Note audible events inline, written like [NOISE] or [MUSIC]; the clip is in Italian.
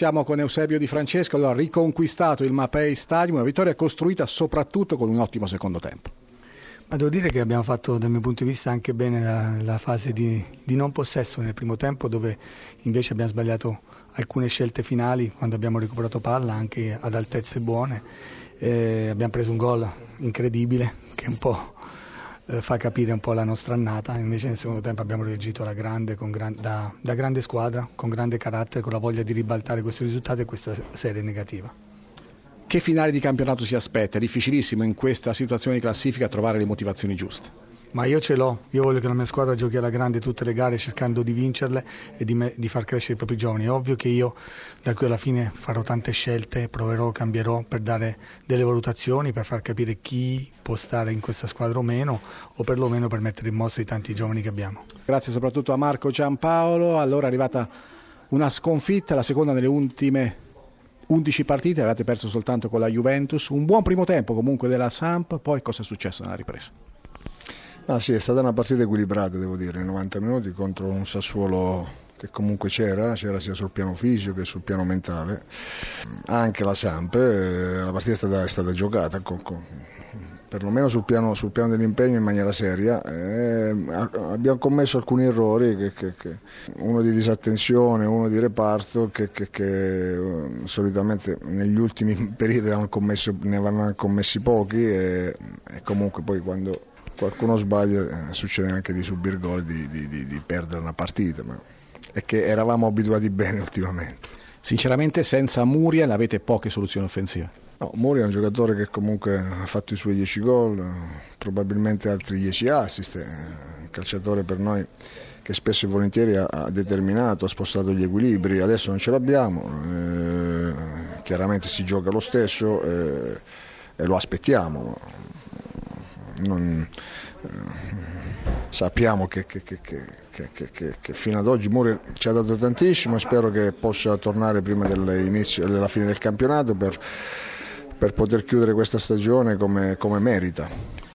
Siamo con Eusebio Di Francesco, allora riconquistato il Mapei Stadium, una vittoria costruita soprattutto con un ottimo secondo tempo. Ma devo dire che abbiamo fatto dal mio punto di vista anche bene la, la fase di, di, non possesso nel primo tempo dove invece abbiamo sbagliato alcune scelte finali quando abbiamo recuperato palla anche ad altezze buone. Eh, abbiamo preso un gol incredibile che un po' eh, fa capire un po' la nostra annata, invece nel secondo tempo abbiamo reagito grande, gran, da, da grande squadra, con grande carattere, con la voglia di ribaltare questo risultato e questa serie negativa. Che finale di campionato si aspetta? È difficilissimo in questa situazione di classifica trovare le motivazioni giuste. Ma io ce l'ho, io voglio che la mia squadra giochi alla grande tutte le gare cercando di vincerle e di, me, di, far crescere i propri giovani. È ovvio che io da qui alla fine farò tante scelte, proverò, cambierò per dare delle valutazioni, per far capire chi può stare in questa squadra o meno, o perlomeno per mettere in mostra i tanti giovani che abbiamo. Grazie soprattutto a Marco Giampaolo, allora è arrivata una sconfitta, la seconda nelle ultime 11 partite, avete perso soltanto con la Juventus, un buon primo tempo comunque della Samp, poi cosa è successo nella ripresa? Ah, sì, è stata una partita equilibrata, devo dire, 90 minuti contro un Sassuolo che comunque c'era, c'era sia sul piano fisico che sul piano mentale. Anche la Samp, eh, la partita è stata, è stata giocata, con, con, perlomeno sul piano, sul piano, dell'impegno in maniera seria. Eh, abbiamo commesso alcuni errori, che, che, che, uno di disattenzione, uno di reparto, che, eh, solitamente negli ultimi [LAUGHS] periodi ne avevano commessi pochi e, e comunque poi quando qualcuno sbaglia, eh, succede anche di subire gol, di, di, di, di perdere una partita, ma è che eravamo abituati bene [LAUGHS] ultimamente. Sinceramente senza Muriel avete poche soluzioni offensive? No, Muriel è un giocatore che comunque ha fatto i suoi 10 gol, probabilmente altri 10 assist, è un calciatore per noi che spesso e volentieri ha determinato, ha spostato gli equilibri, adesso non ce l'abbiamo, eh, chiaramente si gioca lo stesso eh, e lo aspettiamo non, eh, sappiamo che, che, che, che, fino ad oggi Muri ci ha dato tantissimo e spero che possa tornare prima della fine del campionato per, per poter chiudere questa stagione come, come merita.